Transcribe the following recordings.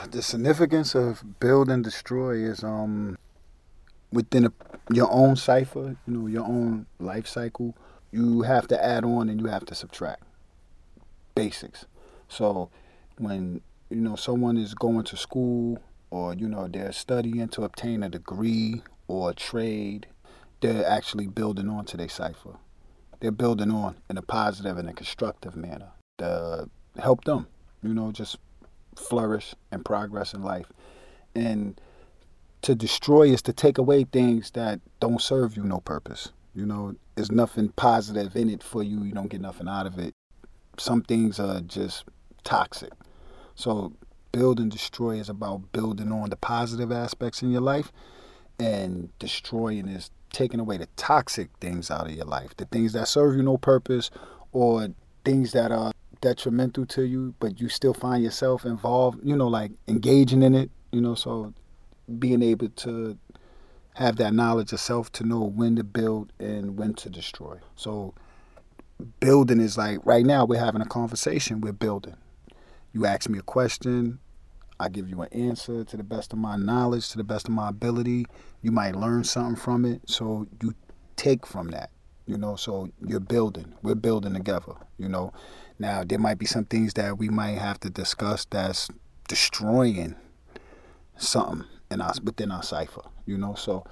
The significance of build and destroy is um within a, your own cipher, you know, your own life cycle. You have to add on and you have to subtract. Basics. So when you know someone is going to school or you know they're studying to obtain a degree or a trade, they're actually building on to their cipher. They're building on in a positive and a constructive manner to help them, you know, just flourish and progress in life. And to destroy is to take away things that don't serve you no purpose. You know, there's nothing positive in it for you. You don't get nothing out of it. Some things are just toxic. So, build and destroy is about building on the positive aspects in your life, and destroying is taking away the toxic things out of your life, the things that serve you no purpose, or things that are detrimental to you, but you still find yourself involved, you know, like engaging in it, you know, so being able to have that knowledge of self to know when to build and when to destroy. So building is like right now we're having a conversation, we're building. You ask me a question, I give you an answer to the best of my knowledge, to the best of my ability. You might learn something from it, so you take from that, you know. So you're building. We're building together, you know. Now, there might be some things that we might have to discuss that's destroying something in us within our cipher, you know. So,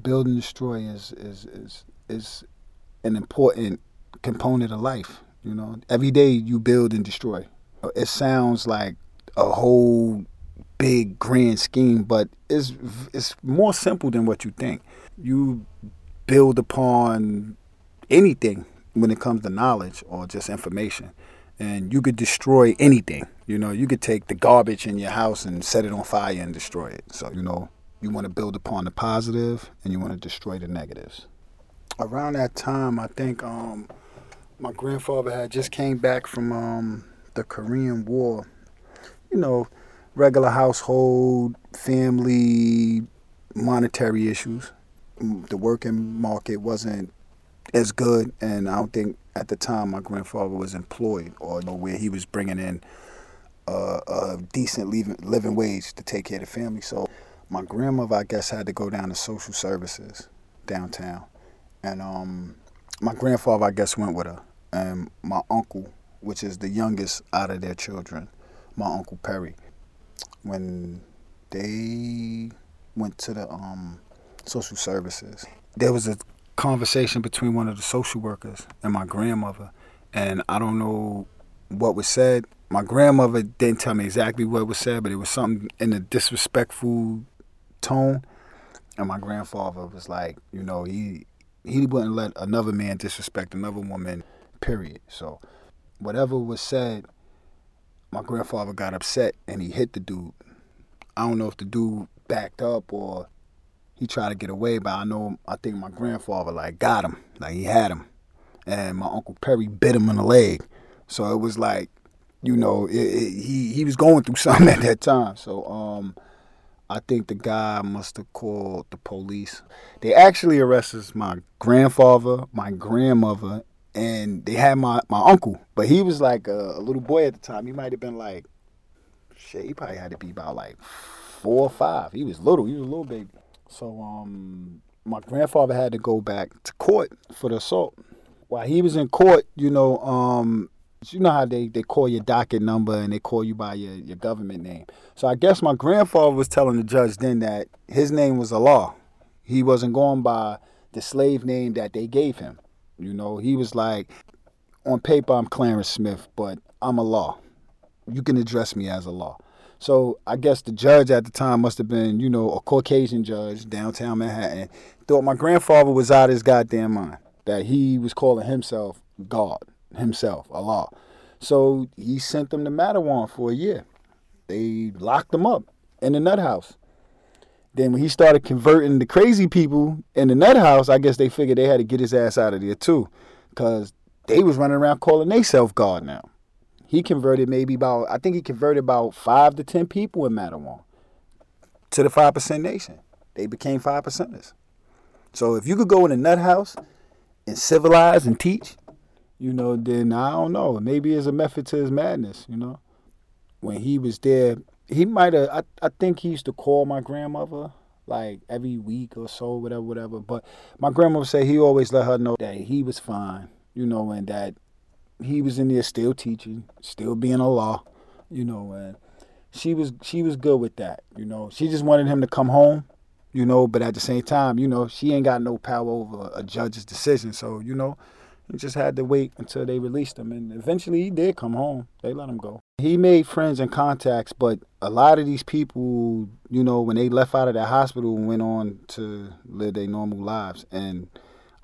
build and destroy is is is is an important component of life. You know, every day you build and destroy. It sounds like a whole big grand scheme, but it's it's more simple than what you think. You build upon anything when it comes to knowledge or just information. And you could destroy anything. You know, you could take the garbage in your house and set it on fire and destroy it. So, you know, you want to build upon the positive and you want to destroy the negatives. Around that time, I think um, my grandfather had just came back from um, the Korean War. You know, regular household, family, monetary issues. The working market wasn't as good, and I don't think at the time my grandfather was employed or you know, where he was bringing in uh, a decent living, living wage to take care of the family. So my grandmother, I guess, had to go down to social services downtown, and um, my grandfather, I guess, went with her, and my uncle, which is the youngest out of their children, my uncle Perry, when they went to the um, social services, there was a conversation between one of the social workers and my grandmother, and I don't know what was said. My grandmother didn't tell me exactly what was said, but it was something in a disrespectful tone. And my grandfather was like, you know, he he wouldn't let another man disrespect another woman, period. So whatever was said, my grandfather got upset and he hit the dude. I don't know if the dude backed up or he tried to get away, but I know I think my grandfather like got him, like he had him, and my uncle Perry bit him in the leg. So it was like, you know, it, it, he he was going through something at that time. So um, I think the guy must have called the police. They actually arrested my grandfather, my grandmother, and they had my my uncle, but he was like a, a little boy at the time. He might have been like, shit, he probably had to be about like four or five. He was little. He was a little baby. So um, my grandfather had to go back to court for the assault. While he was in court, you know, um, you know how they, they call your docket number and they call you by your, your government name. So I guess my grandfather was telling the judge then that his name was Allah. He wasn't going by the slave name that they gave him. You know, he was like, on paper, I'm Clarence Smith, but I'm Allah. You can address me as Allah. So I guess the judge at the time must have been, you know, a Caucasian judge downtown Manhattan. Thought my grandfather was out of his goddamn mind that he was calling himself God, himself Allah. So he sent them to Matteawan for a year. They locked him up in the nut house. Then when he started converting the crazy people in the nut house, I guess they figured they had to get his ass out of there too, because they was running around calling themselves God now he converted maybe about I think he converted about five to ten people in Matteawan to the five percent nation. They became five percenters. So if you could go in a nut house and civilize and teach, you know, then I don't know. Maybe it's a method to his madness, you know. When he was there, he might have. I, I think he used to call my grandmother like every week or so, whatever, whatever. But my grandmother said he always let her know that he was fine, you know, and that he was in there still teaching, still being Allah, you know, and she was she was good with that, you know. She just wanted him to come home, you know, but at the same time, you know, she ain't got no power over a judge's decision. So, you know, he just had to wait until they released him and eventually he did come home. They let him go. He made friends and contacts, but a lot of these people, you know, when they left out of that hospital went on to live their normal lives and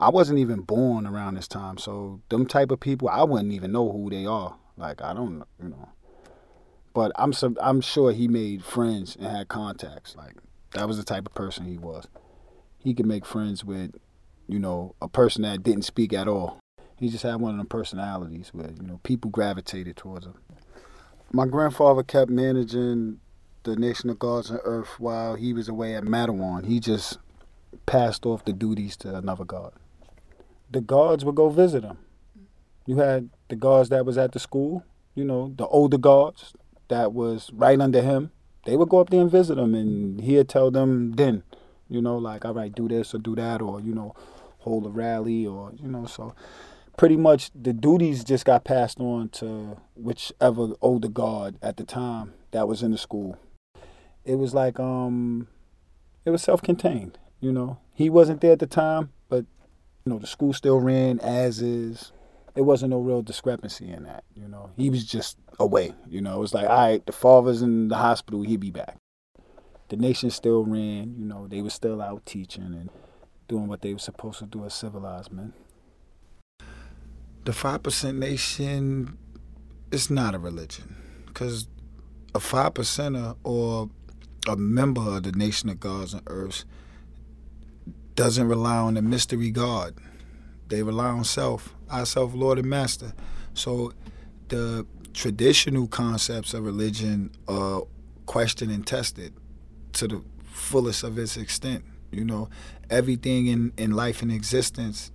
I wasn't even born around this time, so them type of people, I wouldn't even know who they are. Like I don't, you know. But I'm I'm sure he made friends and had contacts. Like that was the type of person he was. He could make friends with, you know, a person that didn't speak at all. He just had one of them personalities where you know people gravitated towards him. My grandfather kept managing the Nation of Gods and Earth while he was away at Matteawan. He just passed off the duties to another guard the guards would go visit him. You had the guards that was at the school, you know, the older guards that was right under him. They would go up there and visit him, and he'd tell them then, you know, like, all right, do this or do that, or you know, hold a rally, or you know, so pretty much the duties just got passed on to whichever older guard at the time that was in the school. It was like um, it was self-contained, you know. He wasn't there at the time, but you know, the school still ran as is. It wasn't no real discrepancy in that, you know. He was just away, you know. It was like, all right, the father's in the hospital, he'll be back. The nation still ran, you know, they were still out teaching and doing what they were supposed to do as civilized men. The 5% nation is not a religion because a 5 percenter or a member of the nation of gods and earths doesn't rely on the mystery God. They rely on self, our self, Lord and Master. So the traditional concepts of religion are questioned and tested to the fullest of its extent. You know, everything in, in life and existence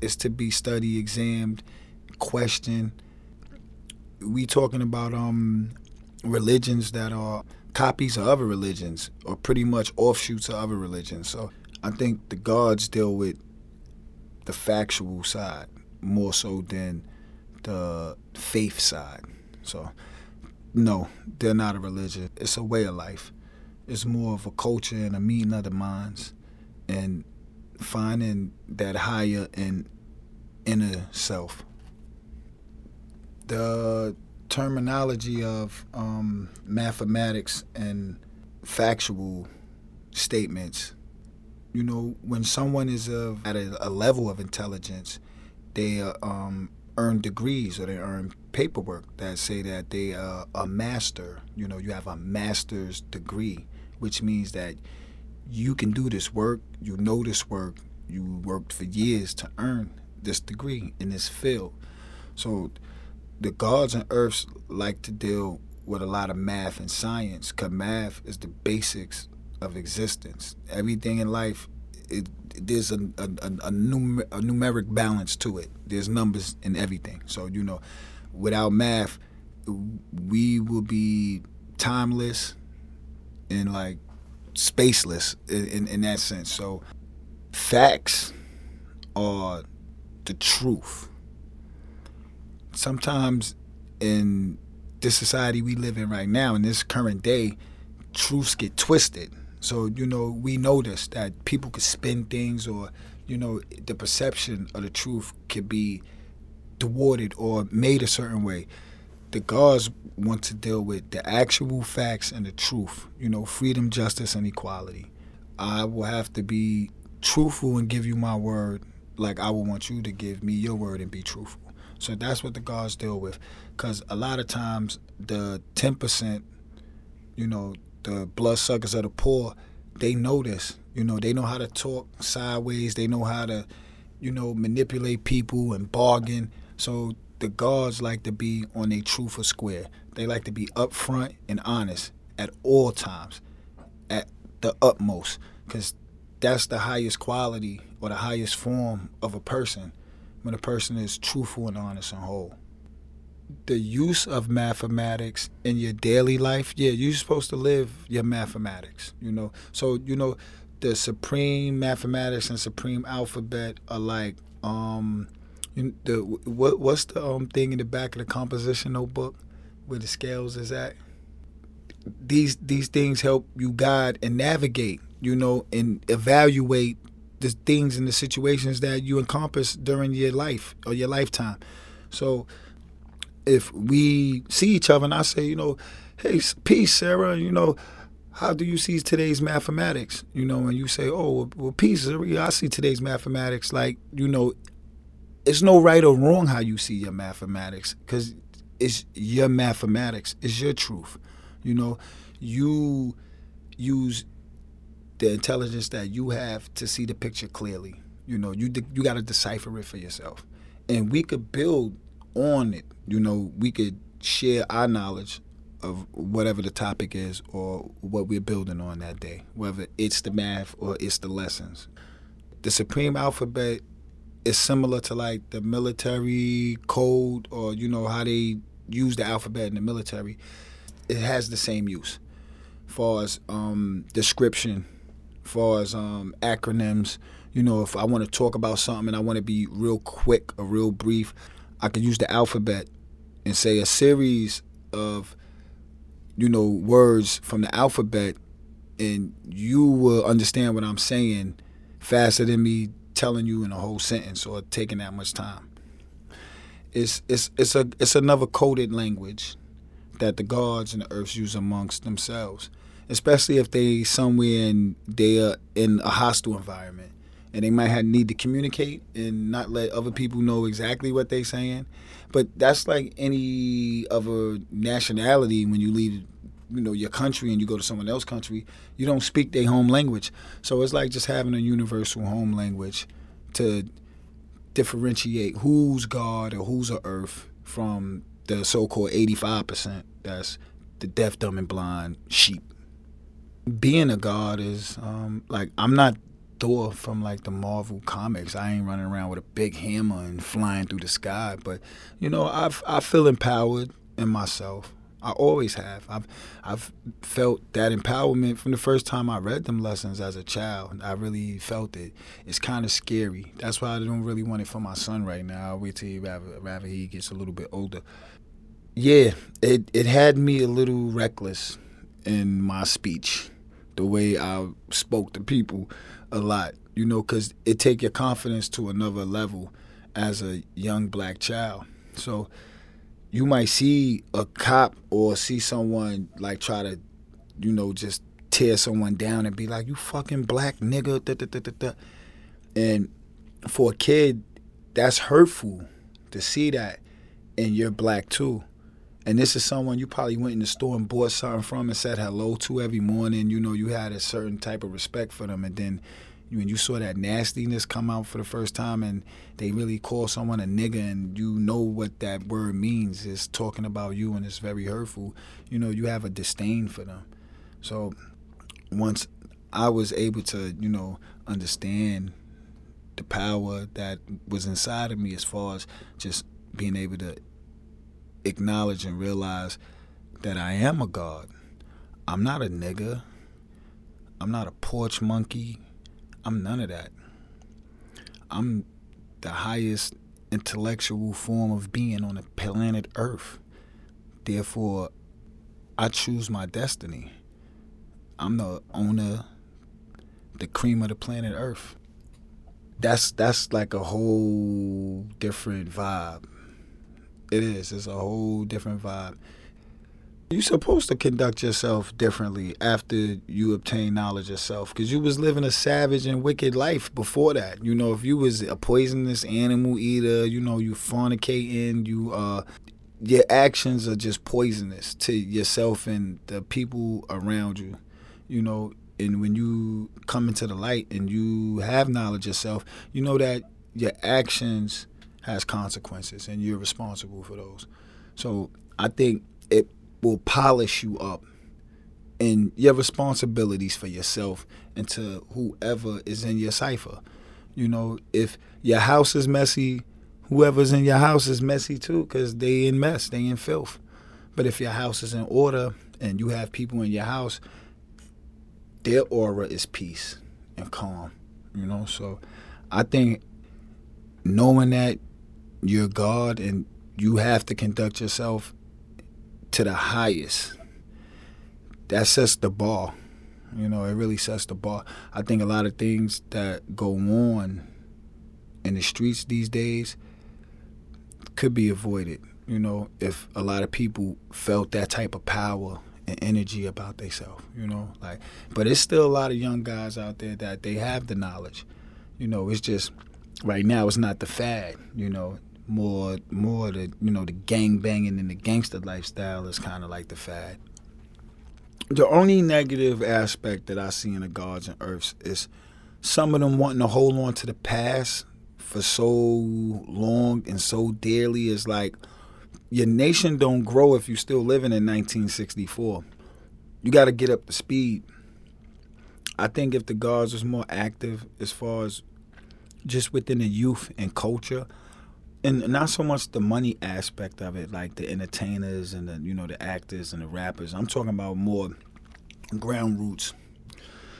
is to be studied, examined, questioned. We talking about um religions that are copies of other religions or pretty much offshoots of other religions. So I think the gods deal with the factual side more so than the faith side. So, no, they're not a religion. It's a way of life. It's more of a culture and a meeting of the minds and finding that higher and inner self. The terminology of um, mathematics and factual statements you know, when someone is of, at a, a level of intelligence, they uh, um, earn degrees or they earn paperwork that say that they are a master. You know, you have a master's degree, which means that you can do this work, you know this work, you worked for years to earn this degree in this field. So the gods and earths like to deal with a lot of math and science because math is the basics of existence. Everything in life, it, there's a, a, a, numer, a numeric balance to it. There's numbers in everything. So, you know, without math, we will be timeless and like spaceless in, in, in that sense. So, facts are the truth. Sometimes in this society we live in right now, in this current day, truths get twisted so, you know, we notice that people could spin things or, you know, the perception of the truth could be thwarted or made a certain way. The gods want to deal with the actual facts and the truth, you know, freedom, justice, and equality. I will have to be truthful and give you my word like I will want you to give me your word and be truthful. So that's what the gods deal with. Because a lot of times the 10%, you know, the bloodsuckers of the poor, they know this. You know, they know how to talk sideways. They know how to, you know, manipulate people and bargain. So the gods like to be on a truth or square. They like to be upfront and honest at all times, at the utmost, because that's the highest quality or the highest form of a person when a person is truthful and honest and whole. The use of mathematics in your daily life, yeah, you're supposed to live your mathematics, you know. So, you know, the supreme mathematics and supreme alphabet are like um the what what's the um thing in the back of the composition notebook where the scales is at? These these things help you guide and navigate, you know, and evaluate the things and the situations that you encompass during your life or your lifetime. So if we see each other and I say, you know, hey, peace, Sarah, you know, how do you see today's mathematics? You know, and you say, oh, well, peace, Sarah, I see today's mathematics. Like, you know, it's no right or wrong how you see your mathematics because it's your mathematics, it's your truth. You know, you use the intelligence that you have to see the picture clearly. You know, you you got to decipher it for yourself, and we could build on it. You know, we could share our knowledge of whatever the topic is or what we're building on that day, whether it's the math or it's the lessons. The supreme alphabet is similar to like the military code or you know how they use the alphabet in the military. It has the same use, far as um, description, far as um, acronyms. You know, if I want to talk about something and I want to be real quick or real brief, I can use the alphabet and say a series of you know words from the alphabet and you will understand what I'm saying faster than me telling you in a whole sentence or taking that much time. It's it's it's a it's another coded language that the gods and the earths use amongst themselves, especially if they somewhere in they are in a hostile environment and they might have need to communicate and not let other people know exactly what they're saying. But that's like any other nationality when you leave you know your country and you go to someone else's country, you don't speak their home language. So it's like just having a universal home language to differentiate who's God or who's a earth from the so-called 85% that's the deaf, dumb, and blind sheep. Being a god is um, like I'm not Thor from like the Marvel comics. I ain't running around with a big hammer and flying through the sky, but you know, I've I feel empowered in myself. I always have. I've I've felt that empowerment from the first time I read them lessons as a child. I really felt it. It's kind of scary. That's why I don't really want it for my son right now. I'll wait till he rather, rather he gets a little bit older. Yeah, it it had me a little reckless in my speech, the way I spoke to people a lot, you know, because it take your confidence to another level as a young black child. So you might see a cop or see someone like try to, you know, just tear someone down and be like, "You fucking black nigga," da, da, da, da, da. and for a kid, that's hurtful to see that, and you're black too. And this is someone you probably went in the store and bought something from and said hello to every morning. You know, you had a certain type of respect for them. And then when you saw that nastiness come out for the first time and they really call someone a nigga and you know what that word means It's talking about you and it's very hurtful, you know, you have a disdain for them. So once I was able to, you know, understand the power that was inside of me as far as just being able to acknowledge and realize that I am a God. I'm not a nigga. I'm not a porch monkey. I'm none of that. I'm the highest intellectual form of being on the planet Earth. Therefore, I choose my destiny. I'm the owner, the cream of the planet Earth. That's that's like a whole different vibe it is. It's a whole different vibe. You're supposed to conduct yourself differently after you obtain knowledge of self, because you was living a savage and wicked life before that. You know, if you was a poisonous animal eater, you know, you fornicating, you uh, your actions are just poisonous to yourself and the people around you. You know, and when you come into the light and you have knowledge of self, you know that your actions has consequences and you're responsible for those. So I think it will polish you up in your responsibilities for yourself and to whoever is in your cipher. You know, if your house is messy, whoever's in your house is messy too, cause they in mess, they in filth. But if your house is in order and you have people in your house, their aura is peace and calm. You know, so I think knowing that you're God and you have to conduct yourself to the highest, that sets the bar. You know, it really sets the bar. I think a lot of things that go on in the streets these days could be avoided. You know, if a lot of people felt that type of power and energy about themselves, you know, like, but it's still a lot of young guys out there that they have the knowledge. You know, it's just right now it's not the fad. You know, more more the you know the gang banging and the gangster lifestyle is kind of like the fad. The only negative aspect that I see in the gods and earths is some of them wanting to hold on to the past for so long and so dearly is like your nation don't grow if you're still living in 1964. You got to get up to speed. I think if the gods was more active as far as just within the youth and culture, and not so much the money aspect of it, like the entertainers and the you know the actors and the rappers. I'm talking about more ground roots,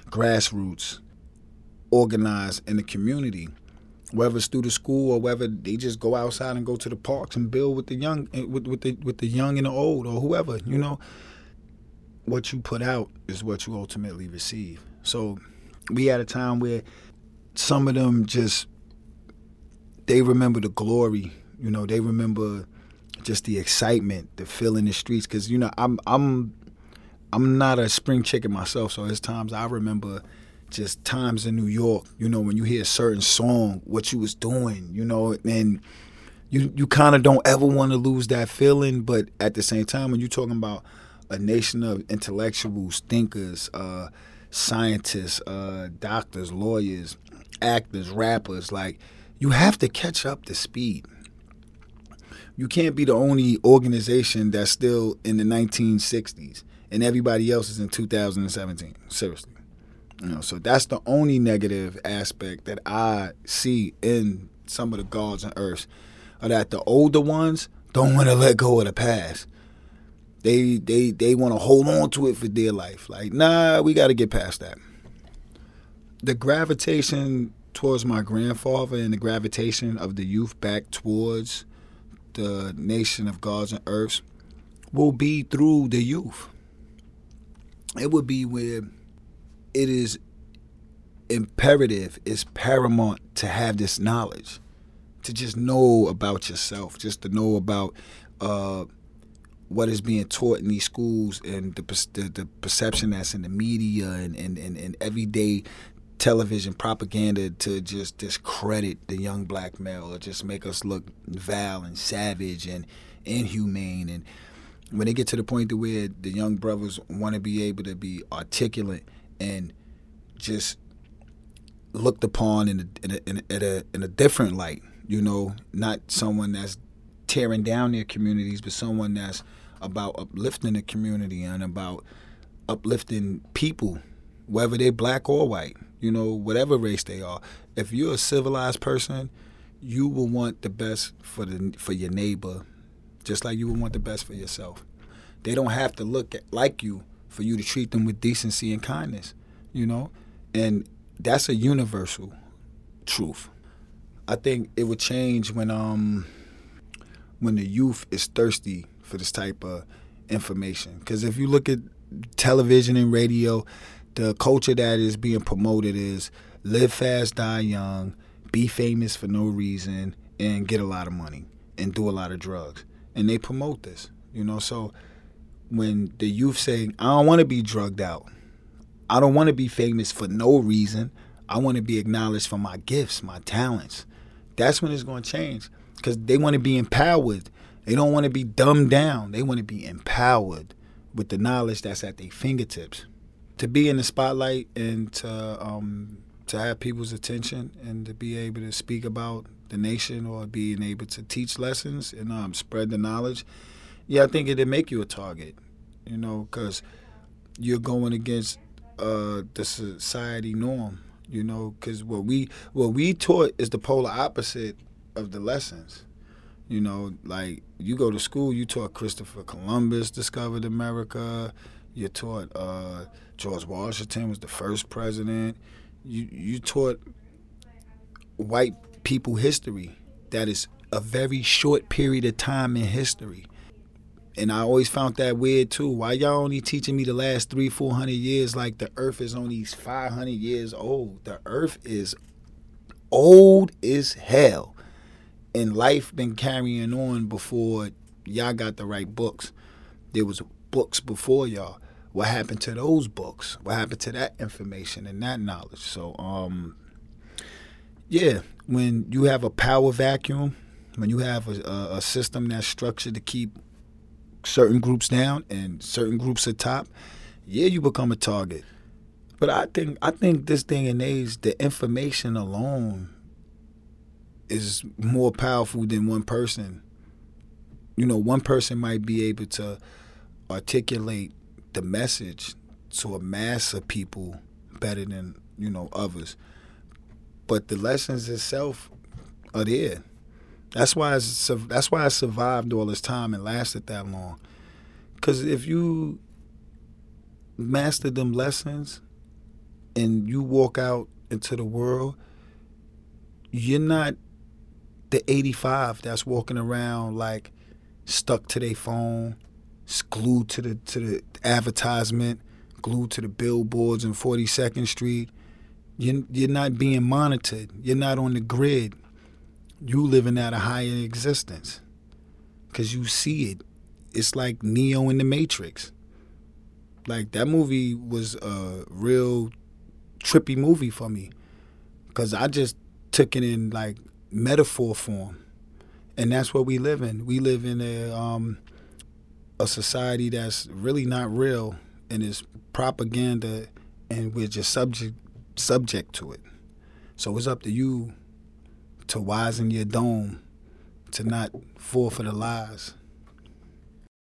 grassroots, organized in the community. Whether it's through the school or whether they just go outside and go to the parks and build with the young eh, with, with the with the young and the old or whoever you know? What you put out is what you ultimately receive. So we had a time where some of them just they remember the glory you know they remember just the excitement the feel in the streets because you know i'm i'm i'm not a spring chicken myself so there's times i remember just times in New York, you know, when you hear a certain song, what you was doing, you know, and you you kind of don't ever want to lose that feeling, but at the same time, when you're talking about a nation of intellectuals, thinkers, uh, scientists, uh, doctors, lawyers, actors, rappers, like you have to catch up to speed. You can't be the only organization that's still in the 1960s and everybody else is in 2017. Seriously. You know, so that's the only negative aspect that I see in some of the gods and earths, are that the older ones don't want to let go of the past. They they they want to hold on to it for dear life. Like, nah, we got to get past that. The gravitation towards my grandfather and the gravitation of the youth back towards the nation of gods and earths will be through the youth. It would be where it is imperative, it's paramount to have this knowledge, to just know about yourself, just to know about uh, what is being taught in these schools and the, the, the perception that's in the media and, and, and, and everyday television propaganda to just discredit the young black male or just make us look vile and savage and inhumane and when they get to the point to where the young brothers want to be able to be articulate and just looked upon in a, in a, in a, in a, in a different light. You know, not someone that's tearing down their communities, but someone that's about uplifting the community and about uplifting people, whether they're black or white. You know, whatever race they are. If you're a civilized person, you will want the best for the for your neighbor, just like you would want the best for yourself. They don't have to look at, like you for you to treat them with decency and kindness you know, and that's a universal truth. I think it would change when um when the youth is thirsty for this type of information. Because if you look at television and radio, the culture that is being promoted is live fast, die young, be famous for no reason, and get a lot of money and do a lot of drugs. And they promote this, you know. So when the youth say, "I don't want to be drugged out," I don't want to be famous for no reason. I want to be acknowledged for my gifts, my talents. That's when it's going to change because they want to be empowered. They don't want to be dumbed down. They want to be empowered with the knowledge that's at their fingertips. To be in the spotlight and to um, to have people's attention and to be able to speak about the nation or being able to teach lessons and um, spread the knowledge, yeah, I think it'd make you a target, you know, because you're going against uh, the society norm. You know, because what we what we taught is the polar opposite of the lessons. You know, like you go to school, you taught Christopher Columbus discovered America. You taught uh, George Washington was the first president. You you taught white people history that is a very short period of time in history. And I always found that weird too. Why y'all only teaching me the last three, four hundred years like the earth is only five hundred years old? The earth is old as hell. And life been carrying on before y'all got the right books. There was books before y'all. What happened to those books? What happened to that information and that knowledge? So um yeah, when you have a power vacuum, when you have a, a, system that's structured to keep certain groups down and certain groups at top, yeah, you become a target. But I think I think this day and age, the information alone is more powerful than one person. You know, one person might be able to articulate the message to a mass of people better than you know others. But the lessons itself are there. That's why that's why I survived all this time and lasted that long. Cause if you master them lessons and you walk out into the world, you're not the 85 that's walking around like stuck to their phone, glued to the to the advertisement, glued to the billboards in 42nd Street. You're, you're not being monitored. You're not on the grid. You living at a higher existence because you see it. It's like Neo in the Matrix. Like that movie was a real trippy movie for me because I just took it in like metaphor form, and that's what we live in. We live in a um, a society that's really not real and is propaganda, and we're just subject subject to it. So it's up to you to wisen your dome, to not fall for the lies.